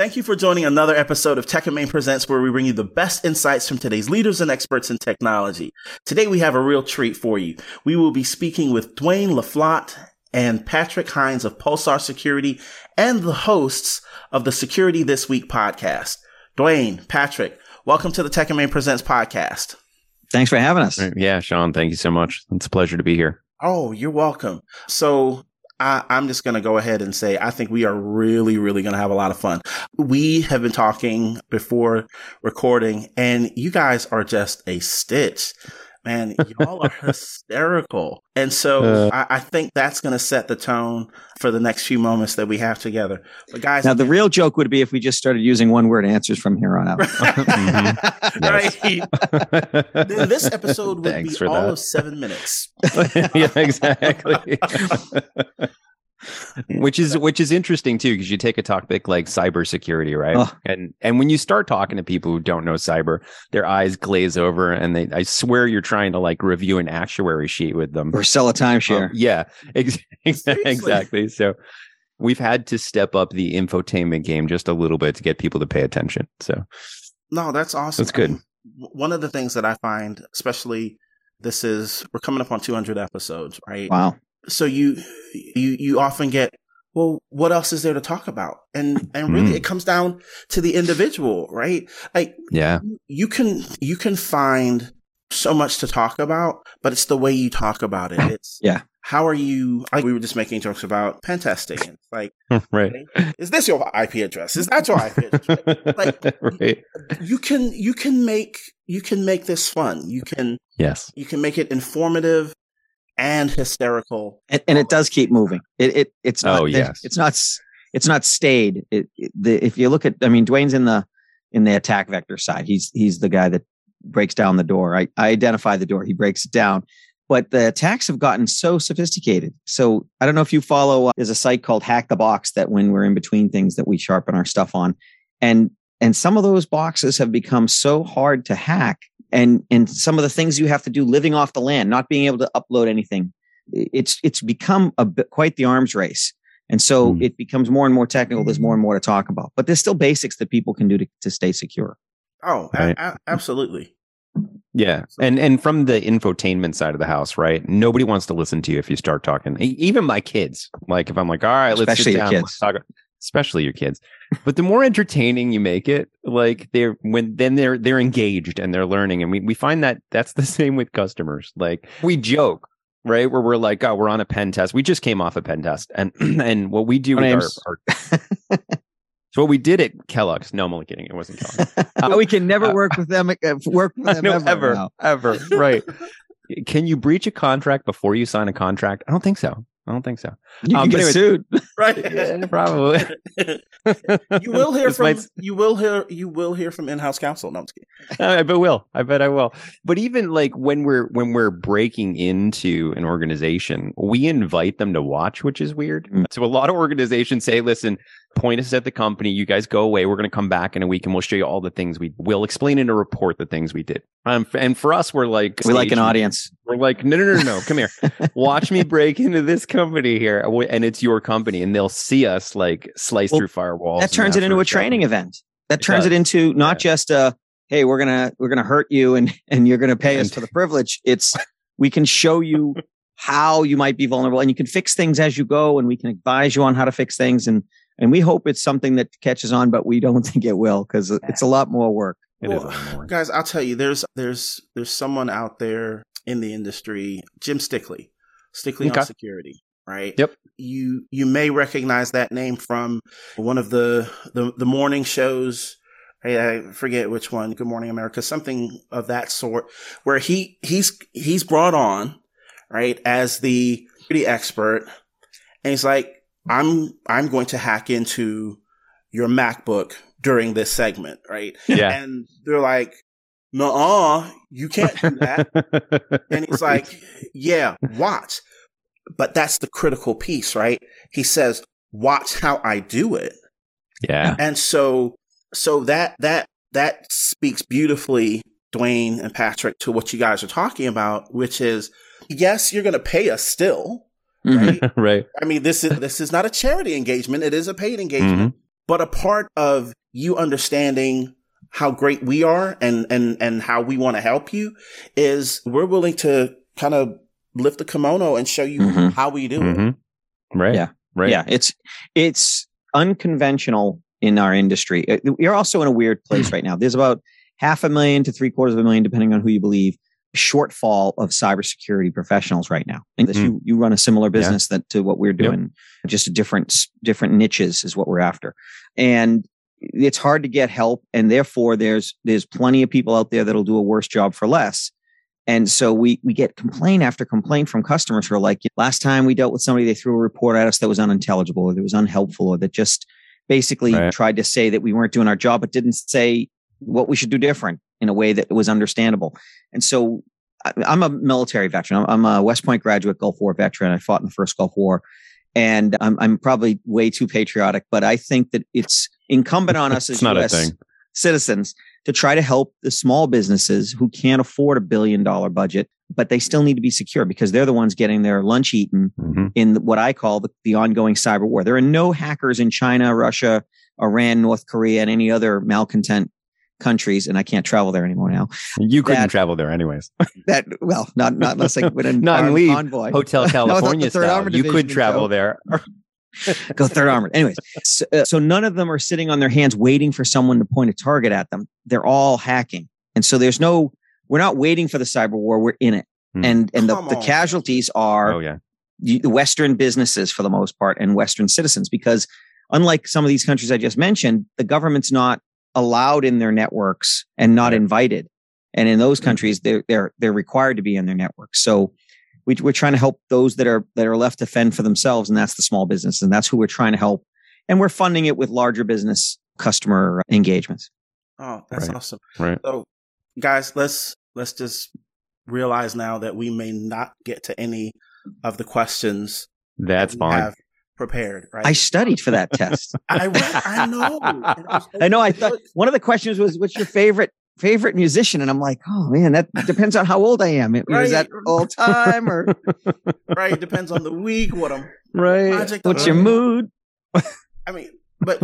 Thank you for joining another episode of Tech and Main Presents, where we bring you the best insights from today's leaders and experts in technology. Today, we have a real treat for you. We will be speaking with Duane Laflotte and Patrick Hynds of Pulsar Security and the hosts of the Security This Week podcast. Duane, Patrick, welcome to the Tech and Main Presents podcast. Thanks for having us. Yeah, Sean, thank you so much. It's a pleasure to be here. Oh, you're welcome. So I, am just going to go ahead and say I think we are really, really going to have a lot of fun. We have been talking before recording, and you guys are just a stitch. Man, y'all are hysterical. And so uh, I, I, think that's going to set the tone for the next few moments that we have together. But guys, now the real joke would be if we just started using one word answers from here on out. right. then this episode would Thanks be all that. of seven minutes. yeah, exactly which is which is interesting too because you take a topic like cybersecurity right? Oh. and and when you start talking to people who don't know cyber their eyes glaze over and they i swear you're trying to like review an actuary sheet with them. Or sell a timeshare. Um, yeah ex- exactly. So we've had to step up the infotainment game just a little bit to get people to pay attention so. No that's awesome that's good. one of the things that i find especially this is we're coming up on 200 episodes right? Wow so you you you often get well what else is there to talk about? And and really mm. it comes down to the individual right? Like yeah. you can you can find so much to talk about but it's the way you talk about it. It's yeah. how are you like we were just making jokes about pen testing it's like right. Is this your ip address? Is that your ip address? Like right. you can you can make you can make this fun. You can yes. you can make it informative and hysterical. And, and, it does keep moving. It, it it's not, oh yes, it's not it's not staid. It, it, the, if you look at, I mean, Duane's in the in the attack vector side. He's he's the guy that breaks down the door. I, I identify the door. He breaks it down. But the attacks have gotten so sophisticated. So I don't know if you follow. Uh, there's a site called Hack the Box that when we're in between things that we sharpen our stuff on, and and some of those boxes have become so hard to hack and and some of the things you have to do living off the land not being able to upload anything it's it's become a bit quite the arms race and so mm. it becomes more and more technical there's more and more to talk about but there's still basics that people can do to, to stay secure oh right. a- a- absolutely yeah. And and from the infotainment side of the house, right? Nobody wants to listen to you if you start talking. Even my kids. Like if I'm like, all right, let's Especially sit down, let's talk especially your kids. But the more entertaining you make it, like they're when then they're they're engaged and they're learning. And we, we find that that's the same with customers. Like we joke, right? Where we're like, oh, we're on a pen test. We just came off a pen test. And and what we do with our, our So what we did at Kellogg's, no, I'm only kidding. It wasn't Kellogg's. Uh, we can never uh, work with them. Uh, work with them no, ever, ever, ever. Right? Can you breach a contract before you sign a contract? I don't think so. I don't think so. You um, get sued, right? yeah, probably. you will hear from might... you will hear you will hear from in-house counsel. No, I'm just kidding. I bet will. I bet I will. But even like when we're when we're breaking into an organization, we invite them to watch, which is weird. Mm. So a lot of organizations say, "Listen, point us at the company. You guys go away. We're going to come back in a week and we'll show you all the things we will explain in a report the things we did. Um, and for us, we're like, we like an audience. We're like, no, no, no, no, come here. Watch me break into this company here. And it's your company. And they'll see us like slice well, through firewalls. That turns it into a training event. That turns does. it into not yeah. just a, Hey, we're going to, we're going to hurt you and, and you're going to pay us for the privilege. It's, we can show you how you might be vulnerable and you can fix things as you go and we can advise you on how to fix things. And, and we hope it's something that catches on, but we don't think it will because it's a lot more work. Well, guys, I'll tell you, there's there's there's someone out there in the industry, Jim Stickley, Stickley okay. on security, right? Yep. You you may recognize that name from one of the the, the morning shows. I forget which one. Good Morning America, something of that sort, where he he's he's brought on right as the security expert, and he's like, I'm I'm going to hack into your MacBook during this segment, right? Yeah. And they're like, no, you can't do that. and he's right. like, yeah, watch. But that's the critical piece, right? He says, watch how I do it. Yeah. And so, so that, that, that speaks beautifully, Duane and Patrick, to what you guys are talking about, which is, yes, you're going to pay us still, right? right. I mean, this is this is not a charity engagement; it is a paid engagement. Mm-hmm. But a part of you understanding how great we are and, and, and how we want to help you is we're willing to kind of lift the kimono and show you Mhm. how we do it. Mhm. Right. Yeah. Right. Yeah, it's it's unconventional in our industry. You're also in a weird place right now. There's about half a million to three quarters of a million, depending on who you believe, shortfall of cybersecurity professionals right now. And this, Mm. you you run a similar business that to what we're doing, just a different different niches is what we're after, and it's hard to get help, and therefore there's there's plenty of people out there that'll do a worse job for less. And so we we get complaint after complaint from customers who are like, last time we dealt with somebody, they threw a report at us that was unintelligible or that was unhelpful or that just basically Right. tried to say that we weren't doing our job, but didn't say what we should do different in a way that was understandable. And so I'm a military veteran. I'm, a West Point graduate Gulf War veteran. I fought in the first Gulf War. And I'm, I'm probably way too patriotic, but I think that it's incumbent on us as US citizens to try to help the small businesses who can't afford a billion dollar budget, but they still need to be secure because they're the ones getting their lunch eaten Mhm. in what I call the, the ongoing cyber war. There are no hackers in China, Russia, Iran, North Korea, and any other malcontent countries. And I can't travel there anymore now. You couldn't That- travel there anyways. That well, not not unless I went in Not in leave. convoy. Hotel I thought the California Third style. You could would travel go. there. go third armored. Anyways, so, uh, so none of them are sitting on their hands waiting for someone to point a target at them. They're all hacking, and so there's no. We're not waiting for the cyber war. We're in it, Hmm. and and the, Come the on. casualties are Oh yeah. the the Western businesses for the most part and Western citizens because unlike some of these countries I just mentioned, the government's not allowed in their networks and not invited. And in those mm. countries, they're they're they're required to be in their networks. So we, we're trying to help those that are that are left to fend for themselves, and that's the small business, and that's who we're trying to help. And we're funding it with larger business customer engagements. Oh, that's Right. awesome. Right. So, guys, let's let's just realize now that we may not get to any of the questions That's we fine. Prepared. Right? I studied for that test. I, read, I know. Was I know. I thought one of the questions was, "What's your favorite favorite musician?" And I'm like, "Oh man, that depends on how old I am. Is Right. that all time or right. Depends on the week. What I'm. Right. What's your mood?" I mean, but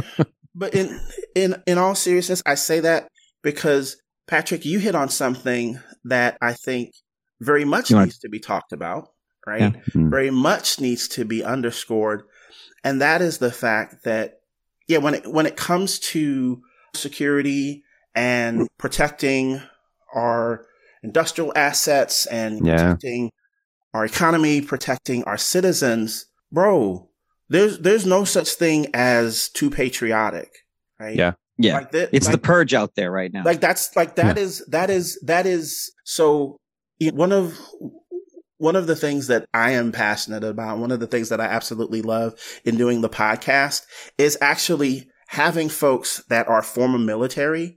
but in in in all seriousness, I say that because Patrick, you hit on something that I think very much needs to be talked about. Right. Yeah. Hmm. very much needs to be underscored. And that is the fact that, yeah, when it, when it comes to security and mm. protecting our industrial assets and Yeah. protecting our economy, protecting our citizens, bro, there's, there's no such thing as too patriotic, right? Yeah. Yeah, Like that, it's like, the purge out there right now. like that's like that is that is that is so one of one of the things that I am passionate about, one of the things that I absolutely love in doing the podcast is actually having folks that are former military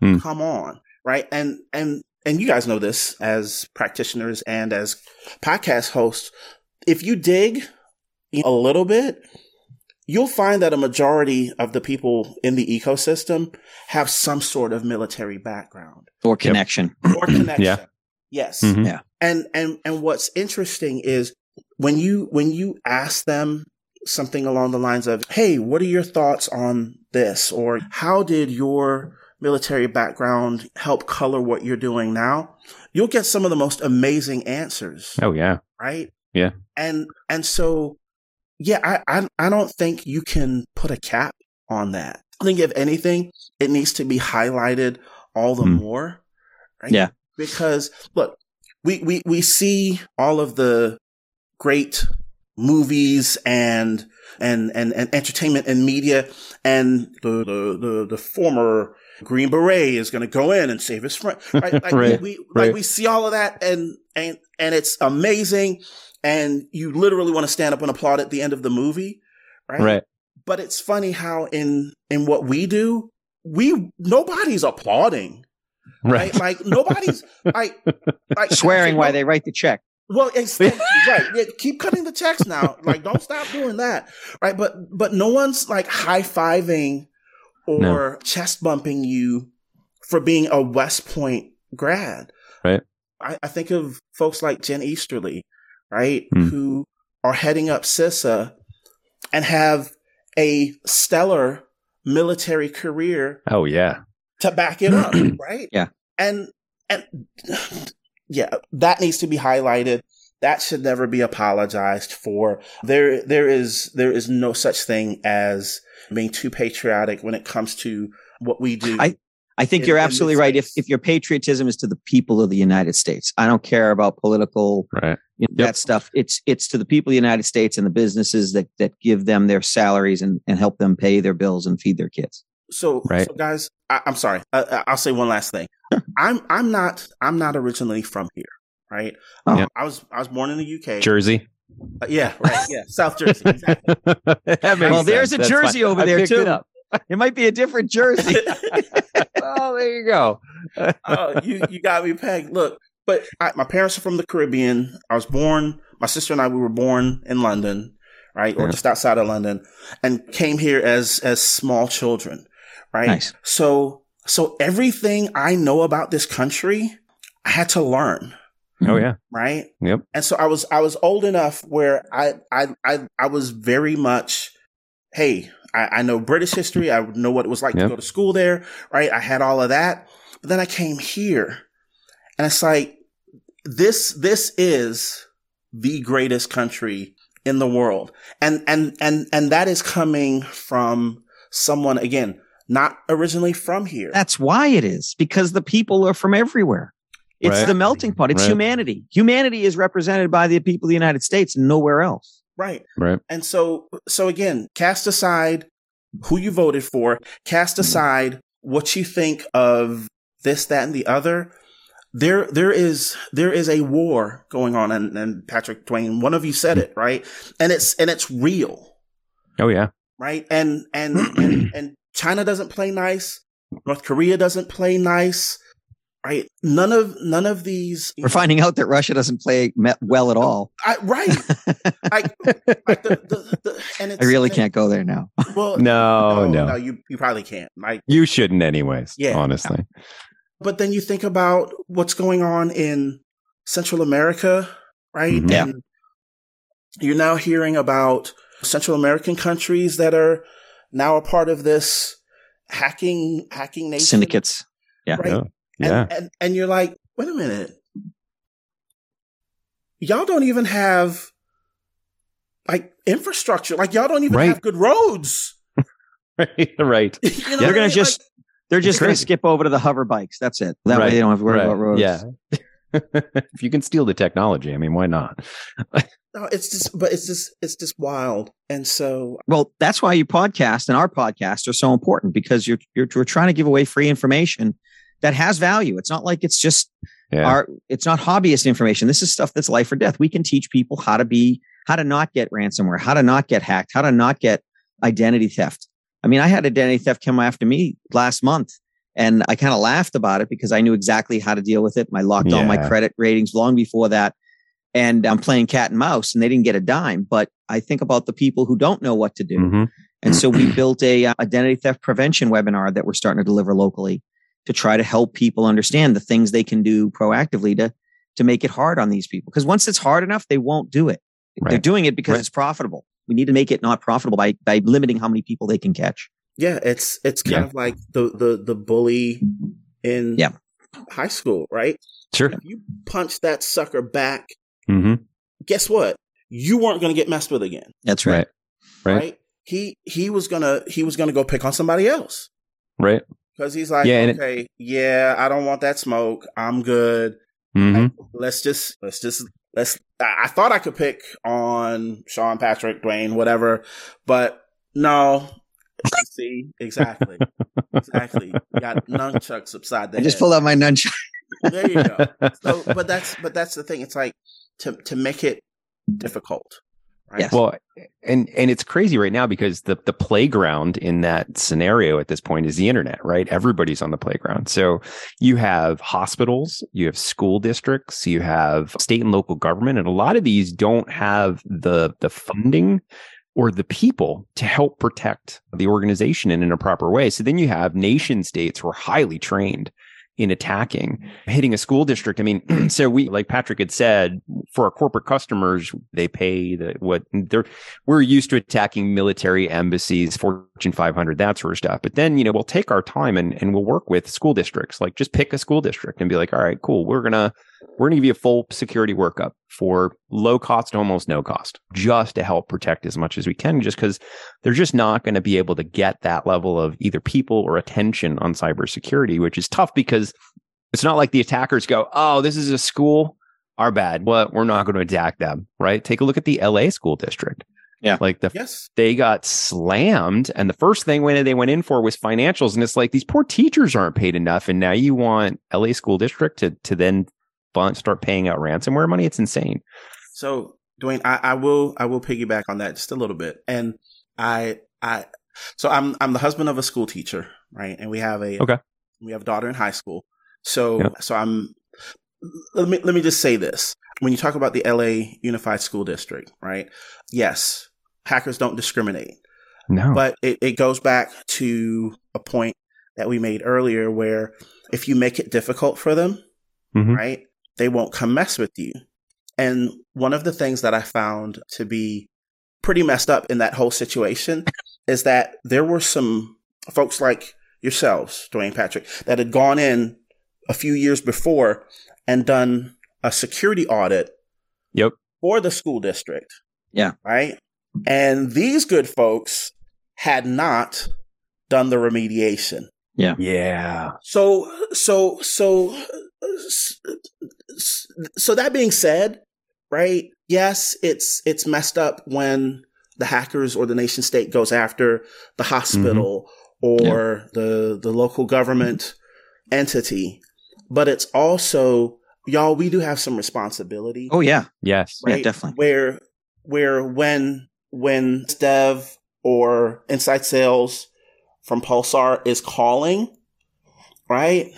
Hmm. come on, right? And and and you guys know this as practitioners and as podcast hosts. If you dig a little bit, you'll find that a majority of the people in the ecosystem have some sort of military background or connection. or connection. Yeah. Yes. Mhm. Yeah. And and and what's interesting is when you when you ask them something along the lines of, "Hey, what are your thoughts on this?" or "How did your military background help color what you're doing now?" You'll get some of the most amazing answers Oh yeah. right? Yeah. And and so yeah, I, I I don't think you can put a cap on that. I think if anything, it needs to be highlighted all the Hmm. more. Right? Yeah. Because look, we, we we see all of the great movies and and and, and entertainment and media and the the the, the former Green Beret is going to go in and save his friend. Right? Like Right, we like right. we see all of that and and and it's amazing and you literally want to stand up and applaud at the end of the movie, right? Right. But it's funny how in in what we do, we nobody's applauding, Right. right? Like nobody's like like Swearing no- while they write the check. well, it's thank right. Yeah, keep cutting the checks now. Like, don't stop doing that. Right. But, but no one's like high fiving or chest bumping you for being a West Point grad. Right. I, I think of folks like Jen Easterly, right. Hmm. Who are heading up CISA and have a stellar military career Oh yeah. To back it up, right? Yeah. And and yeah, that needs to be highlighted. That should never be apologized for. There there is there is no such thing as being too patriotic when it comes to what we do. I- I think in- you're absolutely right. If if your patriotism is to the people of the United States, I don't care about political Right. you know, Yep. that stuff. It's it's to the people of the United States and the businesses that that give them their salaries and and help them pay their bills and feed their kids. So, Right. so guys, I, I'm sorry. I, I'll say one last thing. I'm I'm not I'm not originally from here, right? Oh. Yeah. I was I was born in the UK. Jersey. Uh, yeah, right. Yeah, South Jersey. Exactly. That makes Well, there's a That's Jersey fine. over I there, picked it too. up. It might be a different jersey. oh, there you go. oh, you you got me pegged. Look, but I, my parents are from the Caribbean. I was born. My sister and I we were born in London, right, or just outside of London, and came here as as small children, right. Nice. So so everything I know about this country, I had to learn. Oh mm-hmm. yeah. right? Yep. And so I was I was old enough where I I I, I was very much, hey, I, I know British history. I know what it was like Yep. to go to school there, right? I had all of that. But then I came here, and it's like this this is the greatest country in the world, and and and and that is coming from someone again not originally from here. That's why it is because the people are from everywhere. It's Right. the melting pot. It's Right. humanity. Humanity is represented by the people of the United States and nowhere else. Right. Right. And so, so again, cast aside who you voted for, cast mm-hmm. aside what you think of this, that, and the other. There, there is, there is a war going on. And, and Patrick Dwayne, one of you said it, mm-hmm. right? And it's, and it's real, Oh yeah. right? And, and, and, and China doesn't play nice. North Korea doesn't play nice, right? None of, none of these. We're finding out that Russia doesn't play well at all. I, right. like, like the, the, the, and it's, I really and can't go there now. Well, No, no. no, you you probably can't. Like, You shouldn't, anyways. Yeah. Honestly. but then you think about what's going on in Central America, right? Mhm. Yeah. And you're now hearing about Central American countries that are now a part of this hacking hacking nation Syndicates. Yeah. right? Yeah. And, Yeah. and and you're like, wait a minute, y'all don't even have like infrastructure. Like y'all don't even Right. have good roads. Right. right. You know what They're gonna mean? just they're just going to skip over to the hover bikes. That's it. That way they don't have to worry Right. about roads. Yeah. if you can steal the technology, I mean, why not? No, it's just, but it's just, it's just wild. And so, Well, that's why your podcast and our podcast are so important because you're you're we're trying to give away free information that has value. It's not like it's just Yeah. our it's not hobbyist information. This is stuff that's life or death. We can teach people how to be how to not get ransomware, how to not get hacked, how to not get identity theft. I mean, I had identity theft come after me last month and I kind of laughed about it because I knew exactly how to deal with it. And I locked all my credit ratings long before that. And I'm playing cat and mouse and they didn't get a dime. But I think about the people who don't know what to do. Mhm. And so we built a uh, identity theft prevention webinar that we're starting to deliver locally to try to help people understand the things they can do proactively to to make it hard on these people. Because once it's hard enough, they won't do it. They're doing it because Right. it's profitable. We need to make it not profitable by by limiting how many people they can catch. yeah, it's, it's kind Yeah. of like the, the, the bully in Yeah. high school, right? Sure. If you punch that sucker back, hmm guess what? You weren't going to get messed with again. That's right. Right. Right. He, he was gonna, he was gonna go pick on somebody else. Right. Cause he's like, Yeah, and it- okay, yeah, I don't want that smoke. I'm good. hmm let's just let's just let's I I thought I could pick on Sean Patrick, Duane, whatever, but no. See, exactly. exactly. You got nunchucks upside the I just head. pulled out my nunchuck. There you go. So but that's but that's the thing. It's like to to make it difficult. Right. Yes. Well, and and it's crazy right now because the the playground in that scenario at this point is the internet, right? Everybody's on the playground. So you have hospitals, you have school districts, you have state and local government, and a lot of these don't have the the funding or the people to help protect the organization in, in a proper way. So then you have nation states who are highly trained in attacking, hitting a school district. I mean, so we, like Patrick had said, for our corporate customers, they pay the what they're, we're used to attacking military embassies, Fortune 500, that sort of stuff. But then, you know, we'll take our time and, and we'll work with school districts, like just pick a school district and be like, all right, cool. We're going to, we're going to give you a full security workup for low cost, almost no cost, just to help protect as much as we can, just because they're just not going to be able to get that level of either people or attention on cybersecurity, which is tough because it's not like the attackers go, oh, this is a school, our bad. Well, we're not going to attack them, right? Take a look at the LA school district. Yeah. Like the Yes. they got slammed and the first thing when they went in for was financials and it's like these poor teachers aren't paid enough and now you want LA school district to to then fund, start paying out ransomware money it's insane So, Duane, I, I will I will piggyback on that just a little bit. And I I so I'm I'm the husband of a school teacher, right? And we have a Okay. we have a daughter in high school. So so I'm let me let me just say this. When you talk about the LA Unified School District, right? Yes, hackers don't discriminate. no But it, it goes back to a point that we made earlier where if you make it difficult for them, Mhm. right, they won't come mess with you. And one of the things that I found to be pretty messed up in that whole situation is that there were some folks like yourselves, Duane Patrick, that had gone in a few years before and done a security audit yep for the school district. Yeah. Right. And these good folks had not done the remediation. yeah Yeah. So, so, so, so that being said, right? Yes, it's, it's messed up when the hackers or the nation state goes after the hospital mm-hmm. or the, the local government entity. But it's also, y'all, we do have some responsibility Oh yeah, yes yeah, right? definitely. Where where when when Dev or Inside Sales from Pulsar is calling, right?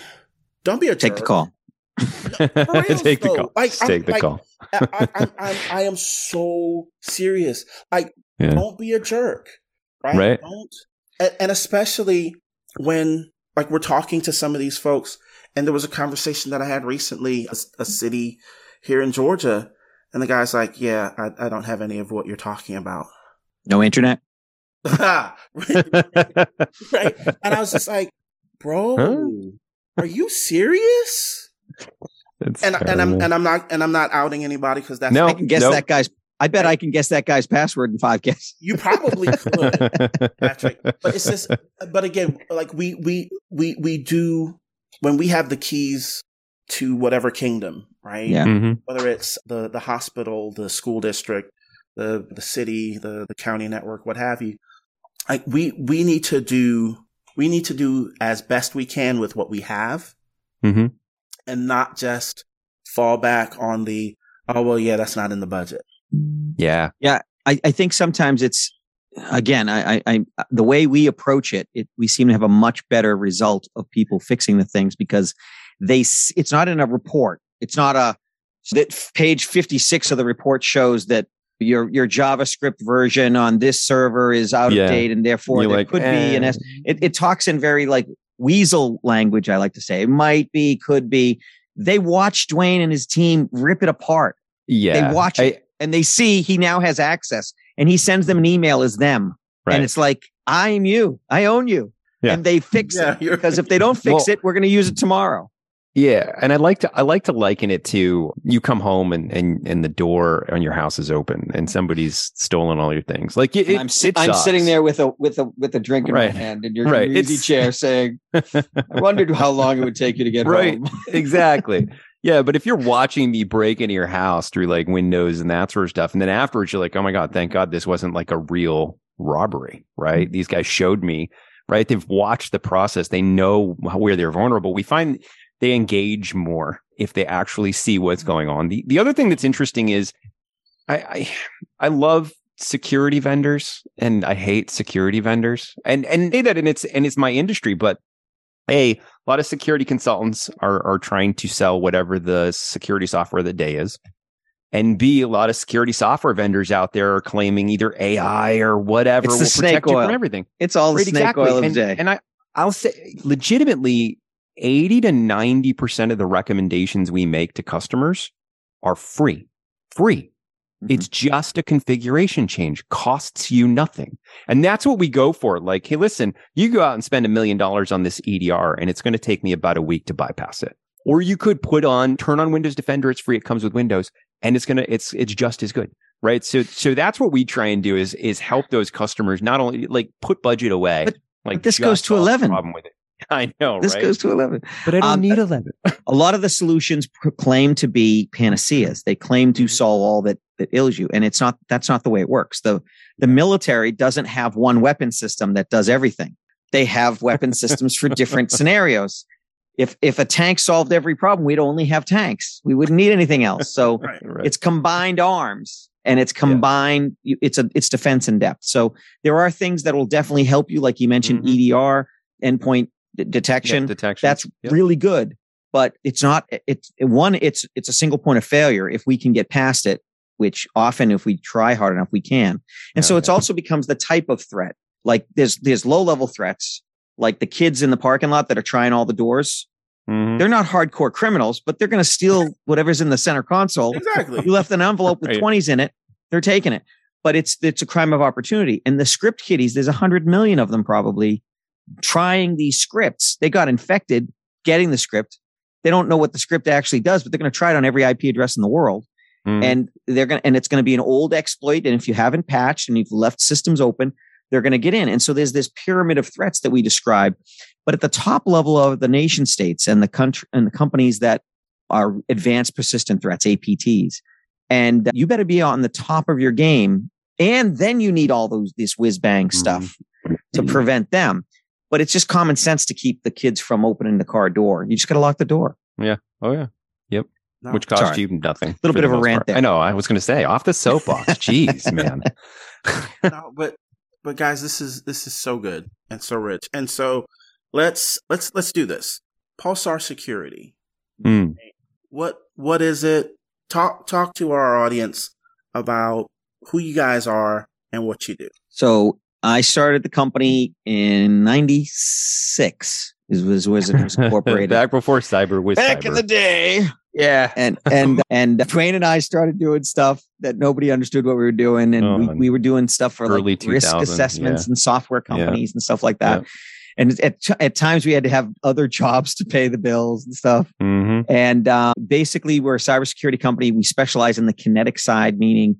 Don't be a jerk. Take the call. reals, take the call Like, Just I'm- take the like, call I, I, I'm, I'm, I am so serious. Like, Yeah. don't be a jerk, right? Right. Don't, and, and especially when like we're talking to some of these folks, and there was a conversation that I had recently, a, a city here in Georgia, and the guy's like, "Yeah, I, I don't have any of what you're talking about." No internet. right? And I was just like, "Bro, Huh? Are you serious?" It's And and I'm and I'm not and I'm not outing anybody because that's No. I can guess nope. that guy's. I bet I can guess that guy's password in five guesses. you probably could. Patrick. But it's just, but again, like we, we, we, we do, when we have the keys to whatever kingdom, right? Yeah. Mhm. Whether it's the, the hospital, the school district, the, the city, the, the county network, what have you. Like we, we need to do, we need to do as best we can with what we have Mhm. and not just fall back on the, oh, well, yeah, that's not in the budget. yeah Yeah. I, I think sometimes it's again, I, I, I, the way we approach it, it, we seem to have a much better result of people fixing the things because they, it's not in a report. It's not a, that page 56 of the report shows that your, your JavaScript version on this server is out Yeah. of date and therefore You're there like, could be an eh. S. It, it talks in very like weasel language. I like to say it might be, could be. They watch Duane and his team rip it apart yeah they watch I- it and they see he now has access and he sends them an email as them. right And it's like, I'm you. I own you. Yeah. And they fix Yeah, it because if they don't fix Well- it, we're going to use it tomorrow. Yeah, and I like to I like to liken it to you come home and and and the door on your house is open and somebody's stolen all your things. Like it, I'm, it I'm sitting there with a with a with a drink in Right. my hand in your, Right. your easy chair, saying, "I wondered how long it would take you to get Right. home." exactly. Yeah, but if you're watching me break into your house through like windows and that sort of stuff, and then afterwards you're like, oh my God, thank God this wasn't like a real robbery, right? Mm-hmm. These guys showed me, right? They've watched the process. They know where they're vulnerable. We find they engage more if they actually see what's mm-hmm. going on. The the other thing that's interesting is I I, I love security vendors and I hate security vendors. And and say that and it's and it's my industry, but a a lot of security consultants are are trying to sell whatever the security software of the day is. And B, a lot of security software vendors out there are claiming either AI or whatever It's will protect you from everything. It's all the snake exactly. oil of and, the day. and I, I'll say legitimately, 80 to 90% of the recommendations we make to customers are free. Free. Mm-hmm. It's just a configuration change, costs you nothing. And that's what we go for. Like, hey, listen, you go out and spend a million dollars on this EDR and it's going to take me about a week to bypass it. Or you could put on, turn on Windows Defender. It's free. It comes with Windows and it's going to, it's, it's just as good. Right. So, so that's what we try and do is, is help those customers not only like put budget away. But- like but this goes to 11. Problem with it. I know. This right? goes to 11. but I don't um, need 11. a lot of the solutions claim to be panaceas. They claim to solve all that that ails you, and it's not. That's not the way it works. the The military doesn't have one weapon system that does everything. They have weapon systems for different scenarios. If if a tank solved every problem, we'd only have tanks. We wouldn't need anything else. So Right. Right. it's combined arms and it's combined you- it's a it's defense in depth so there are things that will definitely help you like you mentioned Mhm. edr endpoint d- detection Yeah, detection. that's Yep. really good but it's not it's one it's it's a single point of failure if we can get past it which often if we try hard enough we can and so Yeah, it's also becomes the type of threat like there's there's low level threats like the kids in the parking lot that are trying all the doors Mhm. they're not hardcore criminals but they're going to steal whatever's in the center console Exactly. you left an envelope with Right. 20s in it they're taking it but it's it's a crime of opportunity and the script kiddies there's a hundred million of them probably trying these scripts they got infected getting the script. They don't know what the script actually does but they're going to try it on every ip address in the world. Mhm. and they're going to and it's going to be an old exploit and if you haven't patched and you've left systems open they're going to get in. And so there's this pyramid of threats that we describe. But at the top level of the nation states and the country and the companies that are advanced persistent threats apts and you better be on the top of your game and then you need all those this whiz bang stuff to prevent them but it's just common sense to keep the kids from opening the car door you just got to lock the door Yeah. oh yeah. No. Which cost Sorry. you nothing. A Little bit of a rant part. there. I know. I was going to say off the soapbox. Jeez, man. no, but but guys, this is this is so good and so rich. And so let's let's let's do this. Pulsar security. Mm. What what is it? Talk talk to our audience about who you guys are and what you do. So I started the company in '96. Is was was was incorporated Back before cyber was back cyber. in the day. yeah. And and and Duane and I started doing stuff that nobody understood what we were doing, and Oh, we, we were doing stuff for early like risk assessments yeah. and software Yeah. companies and stuff like that. Yeah. And at at times we had to have other jobs to pay the bills and stuff. hmm And uh, basically, we're a cybersecurity company. We specialize in the kinetic side, meaning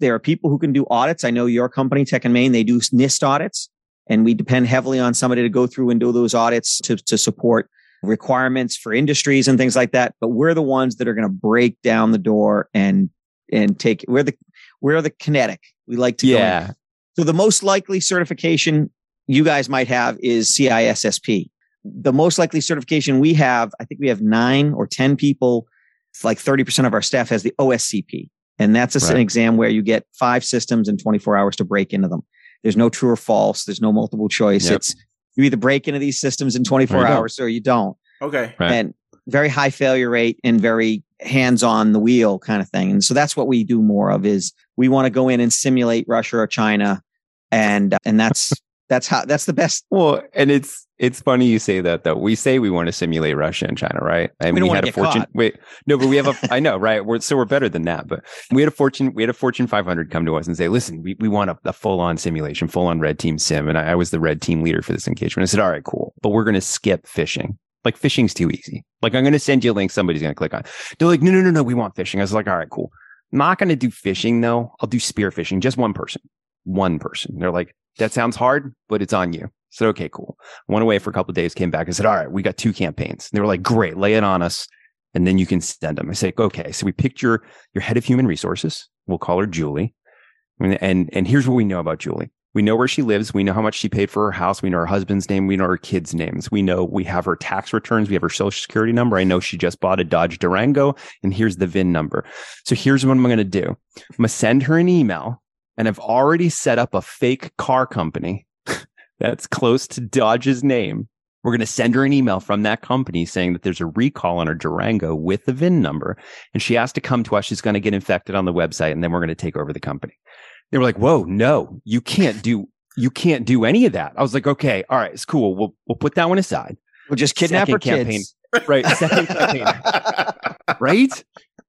there are people who can do audits. I know your company, Tech and Main, they do NIST audits, and we depend heavily on somebody to go through and do those audits to, to support requirements for industries and things like that. But we're the ones that are going to break down the door and and take. We're the we're the kinetic. We like to go. Yeah. So the most likely certification you guys might have is CISSP. The most likely certification we have, I think we have nine or 10 people, like 30% of our staff has the OSCP. And that's a, an exam where you get five systems in 24 hours to break into them. There's no true or false. There's no multiple choice. Yep. It's you either break into these systems in 24 There you go. hours or you don't. Okay. Right. And very high failure rate and very hands on the wheel kind of thing. And so that's what we do more of is we want to go in and simulate Russia or China. And, and that's, that's how, that's the best. Well, and it's it's funny you say that though. We say we want to simulate Russia and China, right? And We don't wanna had a fortune. caught. Wait, no, but we have a. I know, right? We're so we're better than that. But we had a fortune. We had a Fortune 500 come to us and say, "Listen, we, we want a, a full on simulation, full on red team sim." And I, I was the red team leader for this engagement. I said, "All right, cool, but we're going to skip phishing. Like phishing's too easy. Like I'm going to send you a link. Somebody's going to click on. They're like, no, no, no, no. We want phishing. I was like, all right, cool. I'm not going to do phishing though. I'll do spear phishing. Just one person. One person. They're like, that sounds hard, but it's on you. I said, okay, cool. Went away for a couple of days, came back. I said, all right, we got two campaigns. they were like, great, lay it on us. And then you can send them. I said, okay. So we picked your, your head of human resources. We'll call her Julie. And, and, and here's what we know about Julie. We know where she lives. We know how much she paid for her house. We know her husband's name. We know her kids' names. We know we have her tax returns. We have her social security number. I know she just bought a Dodge Durango and here's the VIN number. So here's what I'm going to do. I'm going to send her an email and I've already set up a fake car company that's close to Dodge's name. We're going to send her an email from that company saying that there's a recall on her Durango with the VIN number. And she has to come to us. She's going to get infected on the website and then we're going to take over the company. They were like, whoa, no, you can't do, you can't do any of that. I was like, okay, all right, it's cool. We'll, we'll put that one aside. We'll just kidnap Second our campaign. kids. Right. Second campaign. Right?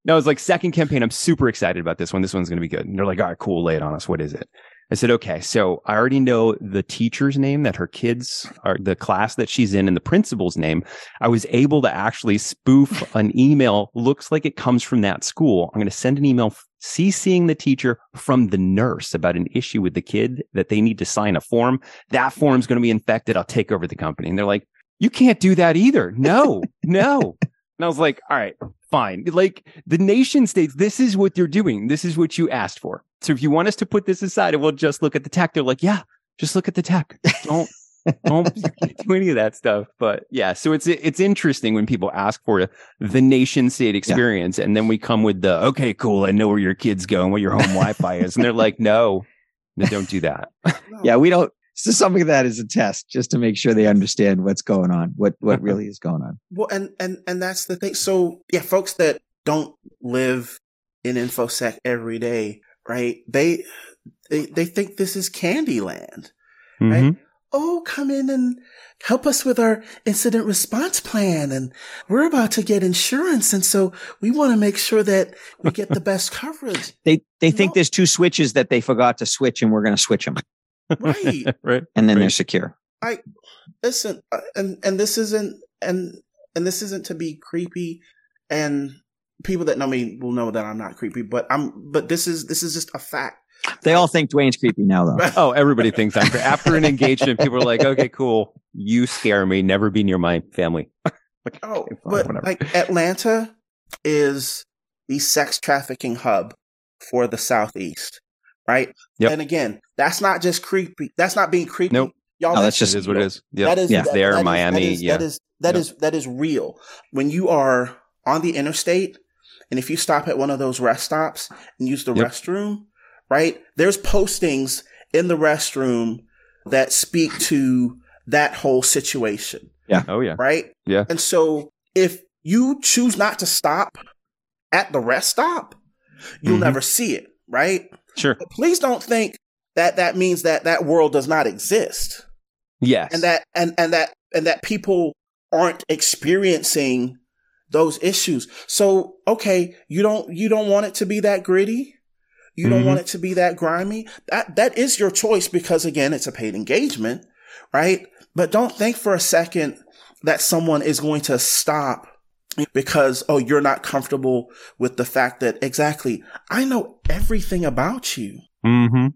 No, it's like second campaign. I'm super excited about this one. This one's going to be good. And they're like, all right, cool. Lay it on us. What is it? I said, okay. So I already know the teacher's name that her kids are, the class that she's in, and the principal's name. I was able to actually spoof an email. Looks like it comes from that school. I'm going to send an email CCing the teacher from the nurse about an issue with the kid that they need to sign a form. That form's going to be infected. I'll take over the company. And they're like, you can't do that either. No, no. And I was like, all right, fine. Like the nation states, this is what you're doing. This is what you asked for. So if you want us to put this aside and we'll just look at the tech, they're like, yeah, just look at the tech. Don't, don't do any of that stuff. But yeah, so it's, it's interesting when people ask for the nation state experience and then we come with the, okay, cool. I know where your kids go and what your home Wi-Fi is. And they're like, no, no, don't do that. Yeah, we don't. So something of that is a test just to make sure they understand what's going on, what what really is going on. Well, and and and that's the thing. So yeah, folks that don't live in infosec every day, right? They they they think this is Candyland, right? Mhm. Oh, come in and help us with our incident response plan, and we're about to get insurance, and so we want to make sure that we get the best coverage, They they think No. there's two switches that they forgot to switch, and we're going to switch them, right? right. and then they're secure i listen uh, and and this isn't and and this isn't to be creepy and people that know me will know that i'm not creepy but i'm but this is this is just a fact They all think Duane's creepy now, though. Oh, everybody thinks I'm cra- after an engagement. People are like, "Okay, cool. You scare me. Never be near my family." Like, oh okay, fine, but whatever. like atlanta is the sex trafficking hub for the southeast right Yep. and again that's not just creepy that's not being creepy Nope. y'all No, that's that's just- it is what it is. Yeah, That is Yeah. that- There, that is- Miami, That is, yeah. that is that Yep. is that is real. When you are on the interstate, and if you stop at one of those rest stops and use the Yep. restroom, right? There's postings in the restroom that speak to that whole situation, Yeah. Oh yeah. right? Yeah. And so if you choose not to stop at the rest stop, you'll Mhm. never see it, right? Sure. But please don't think that that means that that world does not exist Yes. and that and and that and that people aren't experiencing those issues. So, okay, you don't you don't want it to be that gritty. You don't Mhm. want it to be that grimy. That that is your choice because again, it's a paid engagement, right? But don't think for a second that someone is going to stop because oh, you're not comfortable with the fact that exactly, I know everything about you Mm-hmm.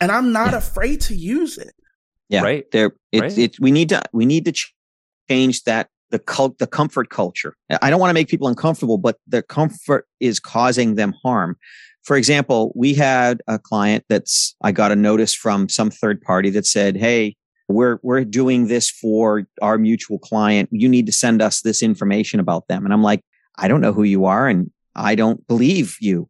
and I'm not afraid to use it. Yeah, Right. There, it's Right. it. We need to we need to change that the cult the comfort culture. I don't want to make people uncomfortable, but the comfort is causing them harm. For example, we had a client that's I got a notice from some third party that said, "Hey, we're we're doing this for our mutual client. You need to send us this information about them." And I'm like, "I don't know who you are, and I don't believe you."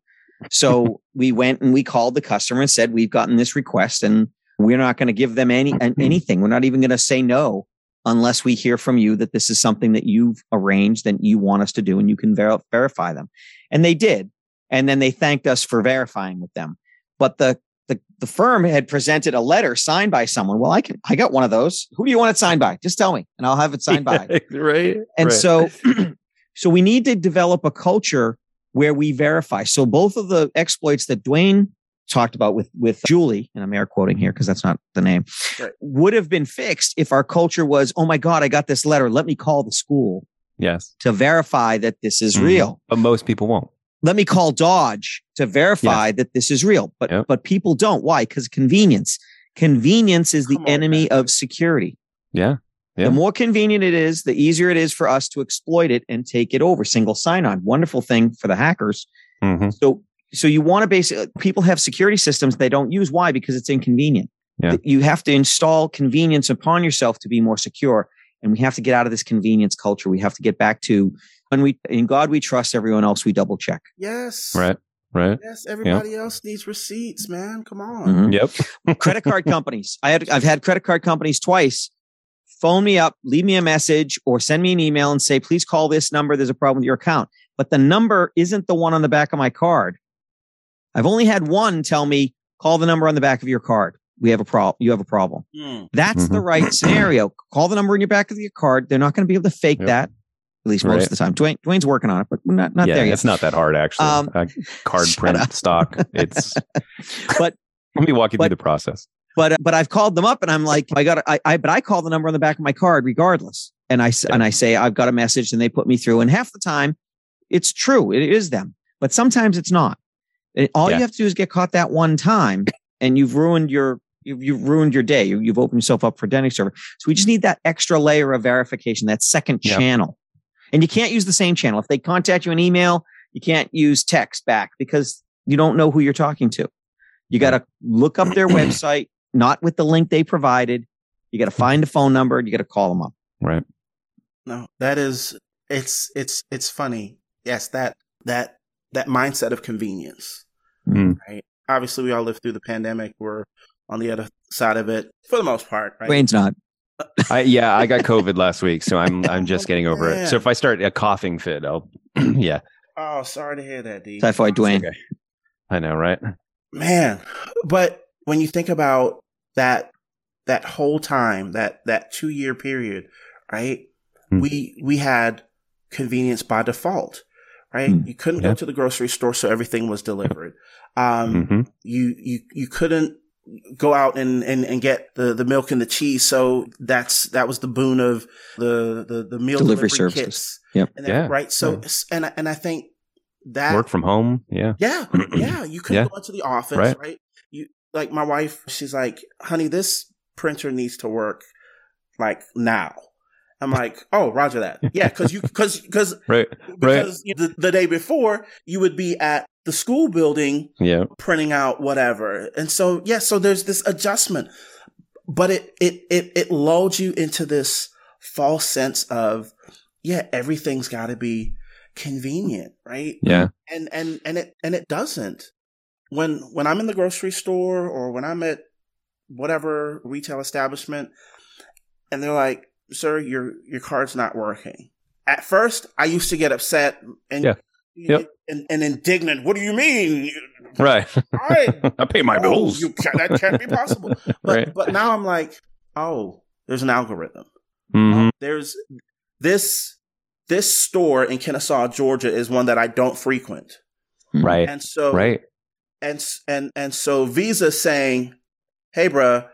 So we went and we called the customer and said, "We've gotten this request, and we're not going to give them any hmm. anything. We're not even going to say no unless we hear from you that this is something that you've arranged and you want us to do, and you can ver- verify them." And they did, and then they thanked us for verifying with them. But the the, the firm had presented a letter signed by someone. Well, I can I got one of those. Who do you want it signed by? Just tell me, and I'll have it signed by. right. And right. so, so we need to develop a culture where we verify. So both of the exploits that Duane talked about with, with Julie, and I'm air quoting here because that's not the name, Right. would have been fixed if our culture was, oh my God, I got this letter. Let me call the school yes, to verify that this is Mhm. real. but most people won't. Let me call Dodge to verify that this is real. But, Yep. but people don't. Why? Because convenience. Convenience is the Come on, enemy man. of security. Yeah. Yeah. The more convenient it is, the easier it is for us to exploit it and take it over. Single sign on, wonderful thing for the hackers. Mm-hmm. So, so you want to basically, people have security systems they don't use. Why? Because it's inconvenient. Yeah. You have to install convenience upon yourself to be more secure. And we have to get out of this convenience culture. We have to get back to when we, in God we trust, everyone else we double check. Yes. Right. Right. Yes, everybody else needs receipts, man. Come on. Mhm. Yep. credit card companies. I had I've had credit card companies twice phone me up, leave me a message, or send me an email and say, please call this number. There's a problem with your account. But the number isn't the one on the back of my card. I've only had one tell me, call the number on the back of your card. we have a problem. You have a problem. Mm. That's the right scenario. Call the number in your back of your card. They're not going to be able to fake Yep. that, at least most Right. of the time. Duane, Duane's working on it, but we're not not yeah, there yet. it's not that hard actually. Um, Uh, card print up. stock. It's But- let me walk you but- through the process. but but I've called them up and I'm like, I got I, I but I call the number on the back of my card regardless, and I Yeah. and I say I've got a message, and they put me through, and half the time it's true, it is them, but sometimes it's not. All Yeah. you have to do is get caught that one time, and you've ruined your you've, you've ruined your day. You, you've opened yourself up for identity server. So we just need that extra layer of verification, that second Yeah. channel, and you can't use the same channel. If they contact you an email, you can't use text back because you don't know who you're talking to. You got to look up their website, not with the link they provided. You got to find a phone number and you got to call them up. Right. No, that is it's it's it's funny. Yes, that that that mindset of convenience. Mm. Right. Obviously, we all lived through the pandemic. We're on the other side of it for the most part. Right. Duane's not. I yeah, I got COVID last week, so I'm I'm just getting over it. So if I start a coughing fit, I'll yeah. Oh, sorry to hear that, D. Typhoid Duane. Okay. I know, right? Man, but when you think about that that whole time, that that two year period, right? Hmm. We we had convenience by default, right? Hmm. You couldn't Yeah. go to the grocery store, so everything was delivered. Um, hmm you you you couldn't go out and, and, and get the, the milk and the cheese. So that's that was the boon of the the, the meal Delivery delivery, services. kits. Yep. And that- Yeah. Right. So Yeah. and I- and I think that Work from home. Yeah. yeah yeah you could Yeah. go into the office Right. right. You like my wife. She's like, honey, this printer needs to work like now. I'm like, oh, Roger that. Yeah, because you because because Right. because the, the day before you would be at the school building Yeah. printing out whatever. And so, yeah, so there's this adjustment, but it, it, it, it lulls you into this false sense of, yeah, everything's got to be convenient, right? Yeah. And, and, and it, and it doesn't. When, when I'm in the grocery store or when I'm at whatever retail establishment and they're like, sir, your, your card's not working. At first, I used to get upset and, Yeah. Yep. and, and indignant. What do you mean? Right. I, I pay my oh, bills. you can't, that can't be possible. But right. but now I'm like, oh, there's an algorithm. hmm There's this this store in Kennesaw, Georgia, is one that I don't frequent, Right. and so Right. and s- and and so Visa saying, hey, bruh,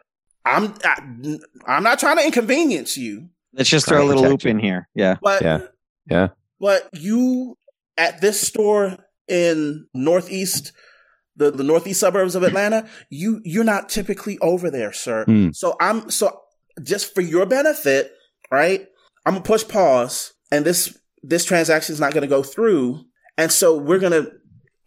I'm I, I'm not trying to inconvenience you, Let's just throw a little protect loop in here. Yeah. but Yeah. Yeah. but you at this store in northeast the, the northeast suburbs of atlanta you you're not typically over there sir Mm. so i'm so just for your benefit right i'm gonna push pause and this this transaction is not gonna go through and so we're gonna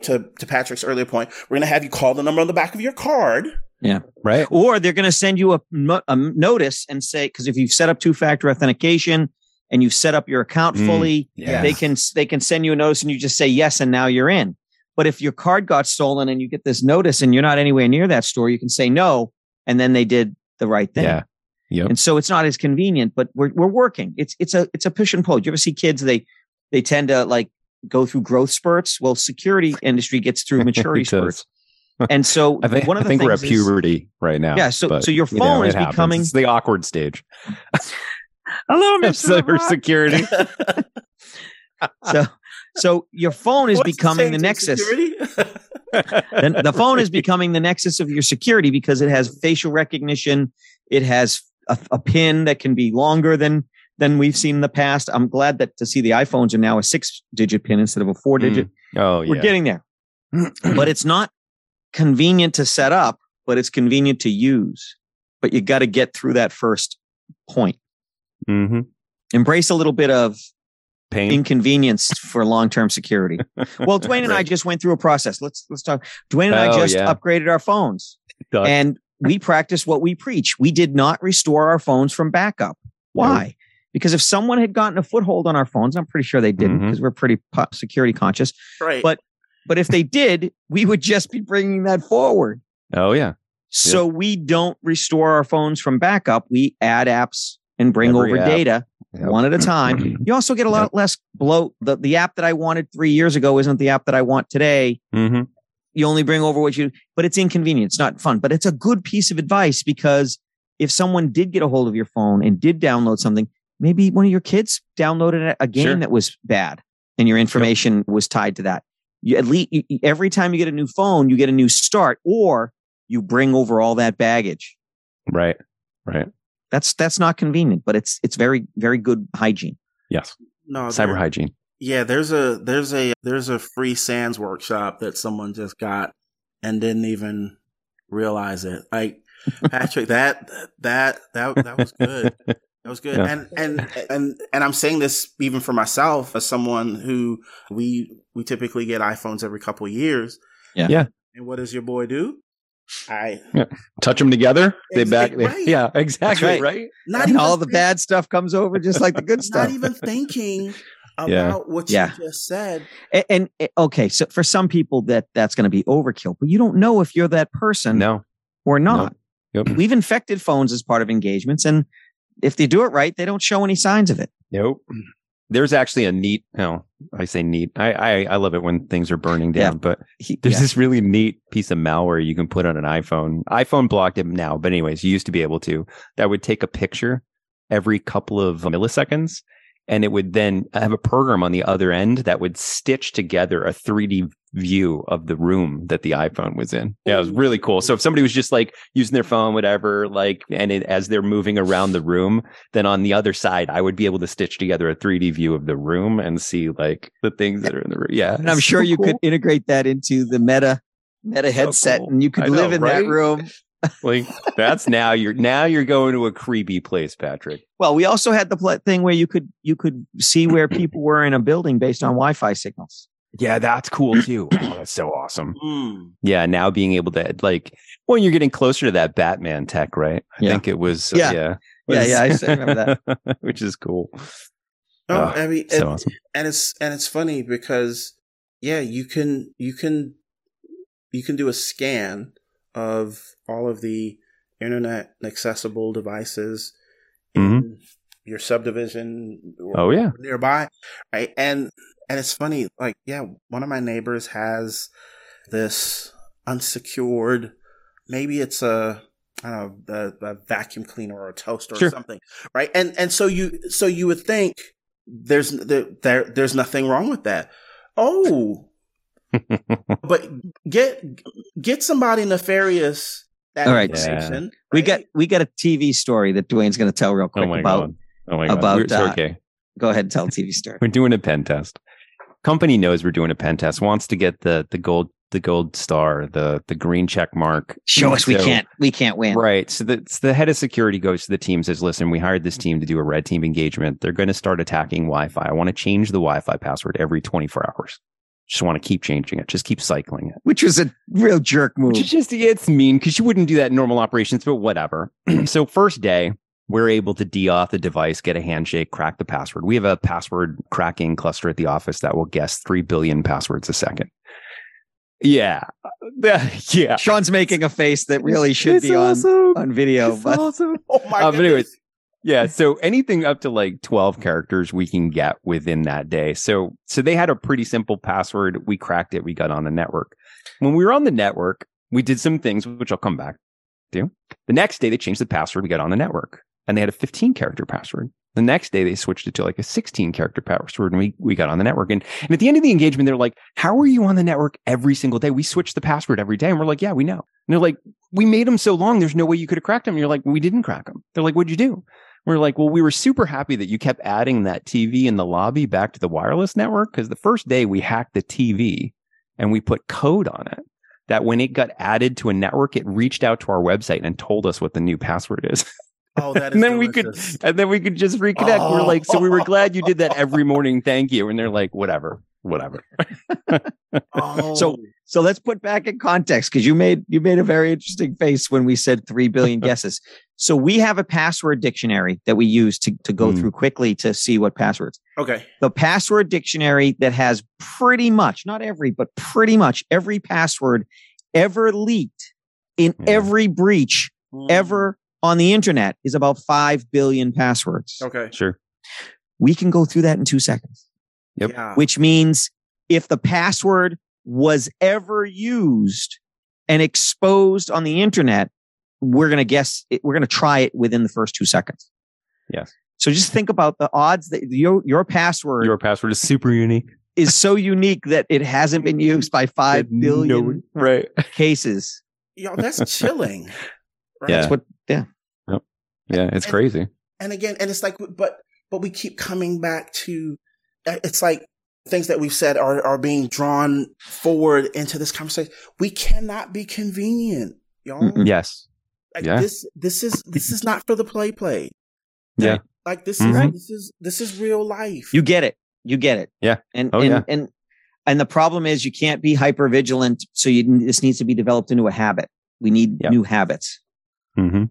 to to patrick's earlier point we're gonna have you call the number on the back of your card Yeah. Right. Or they're going to send you a, a notice and say, because if you've set up two factor authentication and you've set up your account Mm, fully, yes. they can they can send you a notice and you just say yes and now you're in. But if your card got stolen and you get this notice and you're not anywhere near that store, you can say no, and then they did the right thing. Yeah. Yep. And so it's not as convenient, but we're we're working. It's it's a it's a push and pull. Do you ever see kids? They they tend to like go through growth spurts. Well, security industry gets through maturity spurts. And so I think, one of I the think we're at things is- puberty right now. Yeah, so- but, so your you know, phone is happens. becoming- It's the awkward stage. Hello, Mr. Cybersecurity. So so your phone is What's becoming the change in nexus. security? Then the phone is becoming the nexus of your security because it has facial recognition. It has a, a pin that can be longer than than we've seen in the past. I'm glad that to see the iPhones are now a six digit pin instead of a four digit. Mm. oh yeah. We're getting there, but it's not convenient to set up, but it's convenient to use. But you got to get through that first point. Hmm Embrace a little bit of Pain. inconvenience for long-term security. Well, Duane and I just went through a process. Let's let's talk. Duane and I Oh, just yeah. upgraded our phones, Done. and we practice what we preach. We did not restore our phones from backup. Why? Because if someone had gotten a foothold on our phones, I'm pretty sure they didn't because we're pretty po- security conscious. right. But- But if they did, we would just be bringing that forward. oh yeah. So we don't restore our phones from backup. We add apps and bring Every over app. data Yep. one at a time. You also get a lot less bloat. The the app that I wanted three years ago isn't the app that I want today. hmm you only bring over what you, but it's inconvenient. It's not fun, but it's a good piece of advice because if someone did get a hold of your phone and did download something, maybe one of your kids downloaded a game Sure. that was bad and your information was tied to that. You, at least you, every time you get a new phone, you get a new start or you bring over all that baggage. Right. Right. That's, that's not convenient, but it's, it's very, very good hygiene. Yes. No, Cyber there- hygiene. Yeah, there's a there's a there's a free SANS workshop that someone just got and didn't even realize it. Like Patrick, that that that that was good. That was good. Yeah. And and and and I'm saying this even for myself as someone who we we typically get iPhones every couple of years. Yeah. Yeah. And what does your boy do? I Touch them together. They Ex- back. right. Yeah. Exactly. right. Right. not and even all the bad stuff comes over just like the good stuff. not even thinking about Yeah. what Yeah. you just said. And, and eh, okay, so for some people that that's going to be overkill, but you don't know if you're that person No. or not. Yep. We've infected phones as part of engagements, and if they do it right, they don't show any signs of it. Nope. There's actually a neat. Oh, I say neat. I I, I love it when things are burning down. Yeah. But He- there's yeah. this really neat piece of malware you can put on an iPhone. iPhone blocked it now, but anyways, you used to be able to. That would take a picture every couple of milliseconds, and it would then have a program on the other end that would stitch together a 3D view of the room that the iPhone was in. Yeah, it was mm-hmm. really cool. So if somebody was just like using their phone, whatever, like, and it, as they're moving around the room, then on the other side, I would be able to stitch together a 3D view of the room and see like the things that are in the room. Yeah, and I'm sure so you could integrate that into the Meta Meta headset, cool. and you could I know, live in right? that room. like that's now you're now you're going to a creepy place, Patrick. Well, we also had the pl- thing where you could you could see where people were in a building based on Wi-Fi signals. Yeah, that's cool too. Oh, that's so awesome. Mm. Yeah, now being able to like, well, you're getting closer to that Batman tech, right? I Yeah. think it was. Yeah. Uh, yeah. Yeah, yeah, I still remember that, which is cool. No, Oh, I mean, So and, awesome. and it's and it's funny because yeah, you can you can you can do a scan of all of the internet accessible devices in your subdivision or Mm-hmm. Oh, yeah. nearby right and and it's funny like yeah one of my neighbors has this unsecured maybe it's a I don't know a, a vacuum cleaner or a toaster Sure. or something right and and so you so you would think there's there, there there's nothing wrong with that oh but get get somebody nefarious that All right. information, We got we got a TV story that Duane's going to tell real oh quick my about. god. Oh my god. about, We're- uh, okay. Go ahead and tell a TV story. We're doing a pen test. Company knows we're doing a pen test. Wants to get the the gold the gold star, the the green check mark. Show us we can't we can't win. Right. So the, so the head of security goes to the team, says, listen, we hired this mm-hmm. team to do a red team engagement. They're going to start attacking Wi Fi. I want to change the Wi Fi password every 24 hours. Just want to keep changing it. Just keep cycling it. Which was a real jerk move. Which is just, it's mean because you wouldn't do that in normal operations, but whatever. so, first day, we're able to de-auth the device, get a handshake, crack the password. We have a password cracking cluster at the office that will guess 3 billion passwords a second. Yeah. yeah. Sean's making a face that really should It's be on awesome. on video, It's but awesome. oh my um, but anyways, yeah so anything up to like 12 characters we can get within that day so so they had a pretty simple password we cracked it we got on the network when we were on the network we did some things which i'll come back to the next day they changed the password we got on the network and they had a 15 character password. The next day they switched it to like a 16 character password and we, we got on the network. And, and at the end of the engagement they're like how are you on the network every single day? We switch the password every day. And we're like yeah we know. And they're like we made them so long there's no way you could have cracked them. And you're like we didn't crack them they're like what'd you do? We're like, well, we were super happy that you kept adding that TV in the lobby back to the wireless network because the first day we hacked the TV and we put code on it that when it got added to a network, it reached out to our website and told us what the new password is. oh that is and then we could, and then we could just reconnect. We're like, so we were glad you did that every morning. Thank you. And they're like, whatever, whatever. oh. So- So let's put back in context because you made you made a very interesting face when we said three billion guesses. So we have a password dictionary that we use to, to go Mm. through quickly to see what passwords. okay The password dictionary that has pretty much, not every, but pretty much every password ever leaked in Yeah. every breach ever on the internet is about five billion passwords. okay Sure. We can go through that in two seconds, Yep. yeah. which means if the password was ever used and exposed on the internet, we're going to guess it, we're going to try it within the first two seconds. Yes. So just think about the odds that your your password Your password is super unique. is so unique that it hasn't been used by five billion No- right. cases. Yo, that's chilling. Right? Yeah. That's what Yeah, yeah it's And- crazy. and again and it's like but but we keep coming back to uh, it's like things that we've said are are being drawn forward into this conversation we cannot be convenient y'all Mm-mm. Yes. like yeah. this this is this is not for the play play Yeah. like this Mhm. is this is this is real life you get it. You get it. Yeah. And Oh, and, yeah. and and the problem is you can't be hyper vigilant. So you this needs to be developed into a habit. We need Yep. new habits. Hmm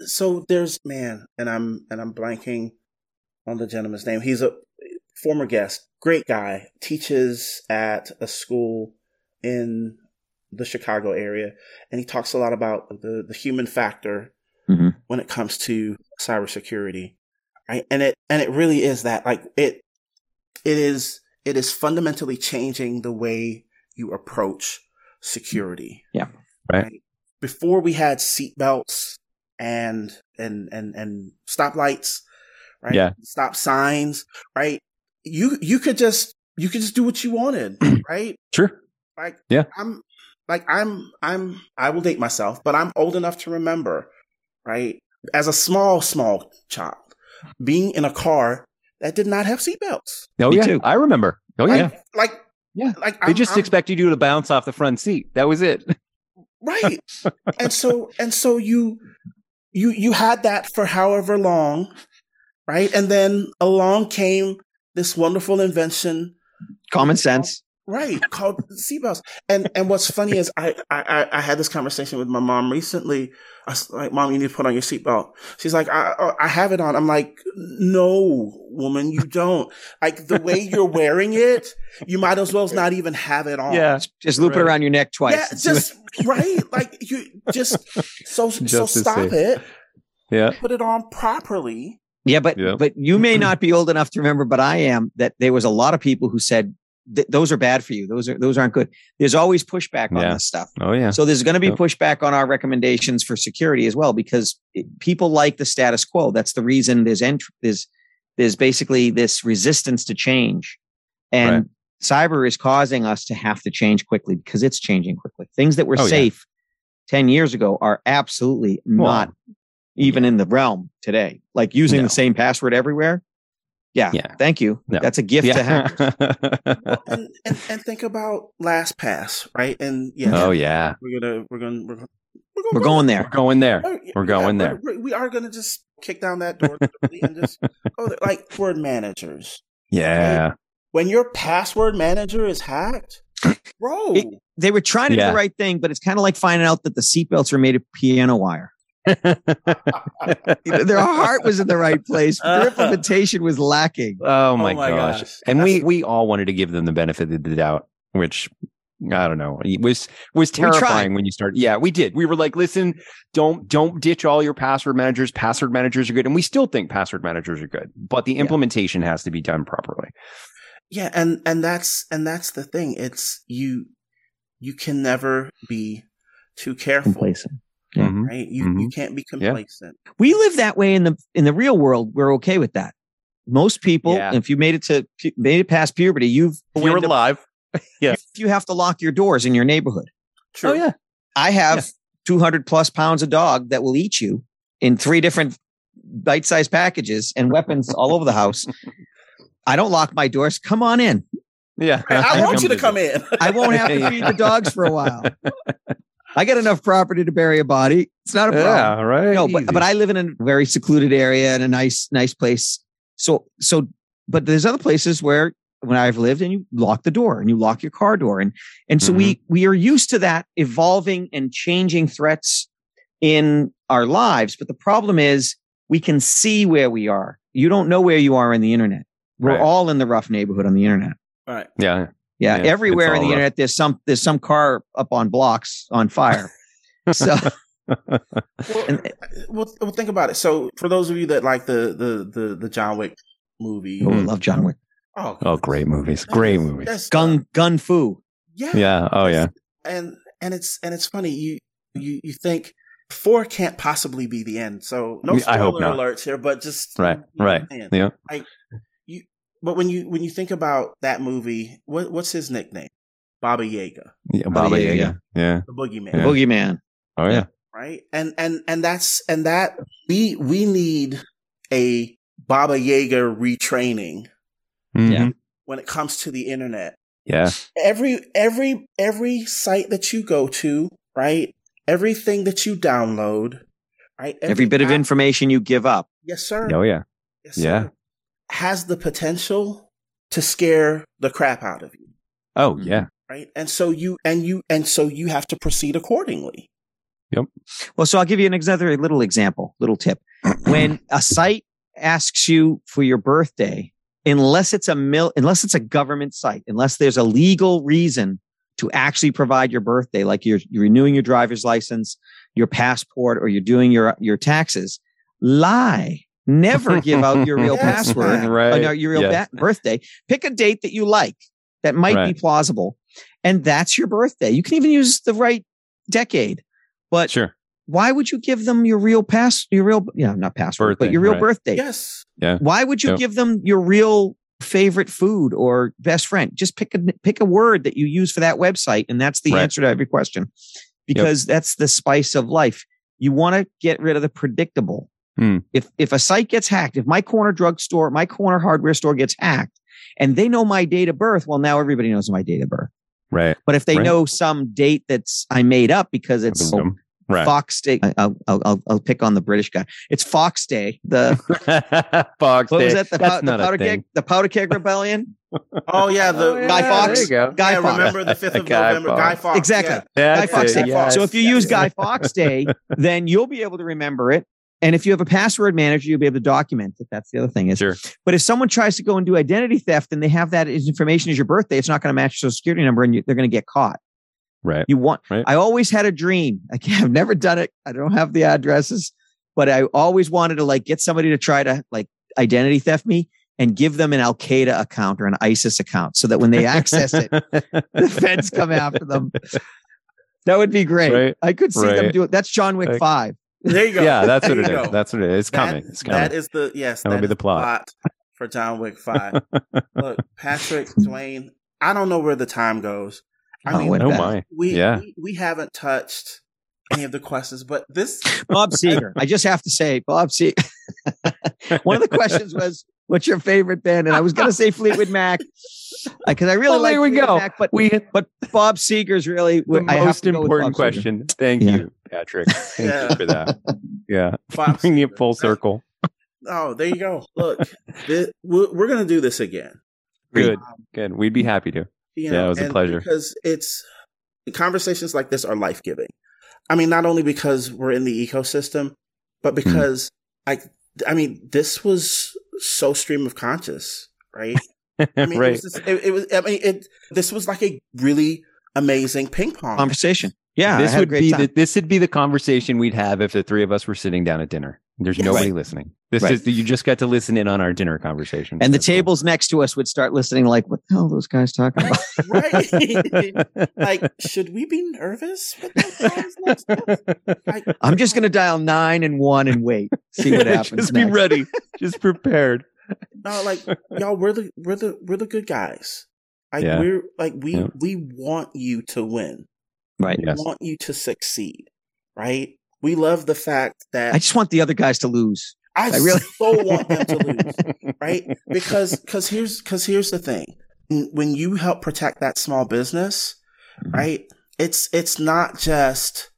so there's man and i'm and i'm blanking on the gentleman's name he's a former guest great guy teaches at a school in the chicago area and he talks a lot about the the human factor Mhm. when it comes to cybersecurity right and it and it really is that like it it is it is fundamentally changing the way you approach security Yeah. Right. Before we had seatbelts and and and and stoplights, right? Yeah. Stop signs, right? You you could just you could just do what you wanted, right? Sure. Like Yeah. I'm like I'm I'm I will date myself, but I'm old enough to remember, right? As a small small child, being in a car that did not have seatbelts. Oh Me yeah. too. I remember. Oh yeah. Like, like Yeah. like They I'm- just I'm- expected you to bounce off the front seat. That was it. right. And so and so you you you had that for however long right? And then along came this wonderful invention. Common sense. Right called seatbelts and and what's funny is I, I I- i had this conversation with my mom recently i was like mom you need to put on your seatbelt she's like i uh, i have it on i'm like no woman you don't like the way you're wearing it you might as well not even have it on Yeah, Just loop it around your neck twice. yeah, and see what- just right. Like you just so so Just to stop see. it. Yeah. Put it on properly. Yeah, but Yeah. but you may not be old enough to remember, but I am. That there was a lot of people who said "Th- those are bad for you. Those are those aren't good. There's always pushback on Yeah. this stuff. Oh yeah. So there's going to be Yep. pushback on our recommendations for security as well because it, people like the status quo. That's the reason there's ent- there's there's basically this resistance to change, and Right. cyber is causing us to have to change quickly because it's changing quickly. Things that were Oh, yeah. safe ten years ago are absolutely Well, not even in the realm today. Like using No. the same password everywhere. Yeah. Yeah. Thank you. No. That's a gift to have. And, and and think about LastPass, right? And yeah, oh yeah. we're gonna we're gonna we're gonna we're, We're going there. We're going there. Oh, yeah, We're going yeah, there. we're- we are gonna just kick down that door and just go there. Like word managers. Yeah. When your password manager is hacked, bro. It- They were trying to do the right thing, but it's kind of like finding out that the seatbelts are made of piano wire. You know, Their heart was in the right place, but their implementation was lacking. oh my, oh my gosh. gosh. And we we all wanted to give them the benefit of the doubt, which I don't know. It was was terrifying when you started. Yeah, we did. We were like, listen, don't don't ditch all your password managers. Password managers are good. And we still think password managers are good, but the Yeah. implementation has to be done properly. Yeah, and and that's and that's the thing. It's you you can never be too careful, Complacent. Yeah. Mhm. right? You you can't be complacent. We live that way in the in the real world. We're okay with that. Most people, Yeah. if you made it to made it past puberty, you've You're wind up- alive. Yeah. If you have to lock your doors in your neighborhood. True. Oh yeah. I have 200 plus pounds of dog that will eat you in three different bite sized packages and weapons all over the house. I don't lock my doors. Come on in. Yeah. I want you to come in. I won't have to feed the dogs for a while. I got enough property to bury a body. It's not a problem. Yeah, right. No, but, Easy. but I live in a very secluded area and a nice, nice place. So, so, but there's other places where when I've lived and you lock the door and you lock your car door. And, and so we, mm-hmm. we are used to that evolving and changing threats in our lives. But the problem is we can see where we are. You don't know where you are in the internet. We're Right. all in the rough neighborhood on the internet. All right. yeah. Yeah, Yeah, everywhere in the all rough. internet, there's some there's some car up on blocks on fire. so Well, And- well, well, think about it. So, for those of you that like the the the, the John Wick movie, oh, I mm. love John Wick. oh, Oh, great movies. Great movies. That's, Gun Gun Fu. Yeah. Yeah. Oh yeah. And and it's and it's funny. You you you think four can't possibly be the end. So no I hope spoiler not. alerts here, but just Right. you know Right. what Yeah. You but when you when you think about that movie, what what's his nickname? Baba Yaga, Yeah. Baba yeah, Yaga. Yeah. the boogeyman. The Yeah. boogeyman. Oh yeah. right? And and and that's and that we we need a Baba Yaga retraining Mhm. when it comes to the internet. Yeah. Every every every site that you go to, right? Everything that you download, right? Every bit of information you give up. yes, sir. Oh yeah. Yes, sir, yeah. Has the potential to scare the crap out of you, Oh mm-hmm. yeah. right? And so you and you and so you have to proceed accordingly. Yep. Well, so I'll give you an another little example, little tip. When a site asks you for your birthday, unless it's a mil, unless it's a government site, unless there's a legal reason to actually provide your birthday, like you're, you're renewing your driver's license, your passport, or you're doing your your taxes, lie. Never give out your real password, man. Right. or no, your real Yes. ba- birthday. Pick a date that you like that might Right. be plausible, and that's your birthday. You can even use the right decade, but Sure. why would you give them your real pass, your real, yeah, not password, Birthday, but your real right. birthday? Yes. Yeah. Why would you Yep. give them your real favorite food or best friend? Just pick a pick a word that you use for that website, and that's the Right. answer to every question. Because that's the spice of life. You want to get rid of the predictable. Hmm. If if a site gets hacked, if my corner drugstore, my corner hardware store gets hacked, and they know my date of birth, well, now everybody knows my date of birth. Right. But if they Right. know some date that's I made up because it's Right. Fawkes Day. I- I'll, I'll, I'll, I'll pick on the British guy. It's Fawkes Day. The Fawkes what was that? The, That's pow- the not a powder thing. keg. The powder keg rebellion. Oh yeah, the Oh, yeah, Guy Fawkes. There you go. Guy yeah, Fawkes. remember the fifth of Guy November, Fawkes. Guy Fawkes. Exactly. yeah. Guy Fawkes it. Day. Yes. So if you yes. use Guy Fawkes Day, then you'll be able to remember it. And if you have a password manager, you'll be able to document it. That's the other thing. Is Sure. But if someone tries to go and do identity theft and they have that information as your birthday, it's not going to match your social security number, and you, they're going to get caught. Right. You want. Right. I always had a dream. I can't, I've never done it. I don't have the addresses, but I always wanted to like get somebody to try to like identity theft me and give them an Al Qaeda account or an ISIS account, so that when they access it, the feds come after them. That would be great. Right. I could see them do it. That's John Wick Like- Five. There you go. yeah, that's what There it you is. go. That's what it is. It's That- coming. It's coming. That is the yes. That would be the plot. for John Wick Five. Look, Patrick, Duane. I don't know where the time goes. I Oh, mean, oh my. we, yeah. we we haven't touched any of the questions, but this Bob Seger. I just have to say, Bob Seger. One of the questions was, "What's your favorite band?" And I was going to say Fleetwood Mac uh, because I really Well, like there we Fleetwood go. Mac, but We but Bob Seger's really the I most to go with important Bob Seger. question. Thank Yeah. you, Patrick. Thank Yeah. you for that. Yeah. Bob Bringing it full circle. Oh, there you go. Look, thi- we're, we're gonna do this again. Good. Um, Good. We'd be happy to. You Yeah, it was a pleasure. because it's conversations like this are life giving. I mean, not only because we're in the ecosystem, but Hmm. because I, I mean, this was so stream of conscious, right? I mean, it, right. was just, it, it was. I mean, it. This was like a really amazing ping pong Conversation. Yeah, this would be time. the, this would be the conversation we'd have if the three of us were sitting down at dinner. There's Yes. nobody Right. listening. This Right. is you just got to listen in on our dinner conversation. and the That's cool. tables next to us would start listening, like, "What the hell are those guys talking about?" right? like, should we be nervous? With those guys next to us? I'm just going to dial nine and one and wait, see what happens. just be next. ready. Just prepared. no, like y'all, we're the we're the we're the good guys. Like Yeah. we're like we Yeah. we want you to win. Right. Yes. We want you to succeed. Right? We love the fact that I just want the other guys to lose. I, I really- so want them to lose. Right? Because because here's because here's the thing. When you help protect that small business, Mhm. right? It's it's not just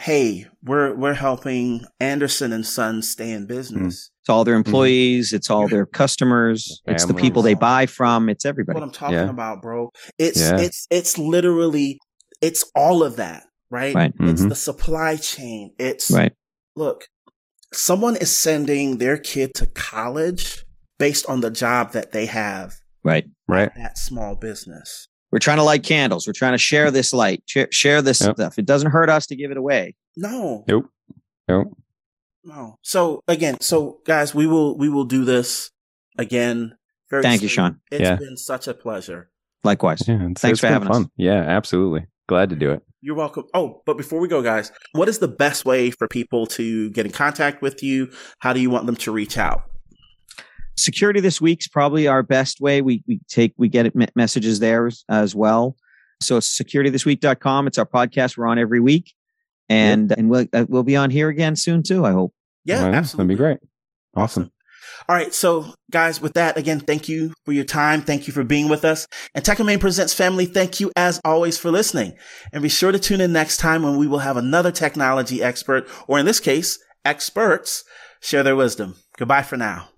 hey, we're we're helping Anderson and Sons stay in business. It's all their employees. It's all their customers. It's the people they buy from. It's That's everybody. what I'm talking Yeah. about, bro. It's Yeah. it's it's literally it's all of that, right? Right. It's Mhm. the supply chain. It's Right. look, someone is sending their kid to college based on the job that they have Right. Right. That small business. We're trying to light candles. We're trying to share this light, share, share this Yep. stuff. It doesn't hurt us to give it away. No, Nope. Nope. no. So again, so guys, we will we will do this again. Very Thank you. Sean. It's Yeah. been such a pleasure. Likewise. Yeah, Thanks for having fun. us. Yeah, absolutely. Glad to do it. You're welcome. Oh, but before we go, guys, what is the best way for people to get in contact with you? How do you want them to reach out? Security this week's probably our best way. We we take we get messages there as well. So securitythisweek.com. It's our podcast. We're on every week, and yep. and we'll uh, we'll be on here again soon too. I hope. Yeah, absolutely. That'd be great. Awesome. All right. So guys, with that, again, thank you for your time. Thank you for being with us. And Tech and Main Presents family, thank you as always for listening. And be sure to tune in next time when we will have another technology expert, or in this case, experts, share their wisdom. Goodbye for now.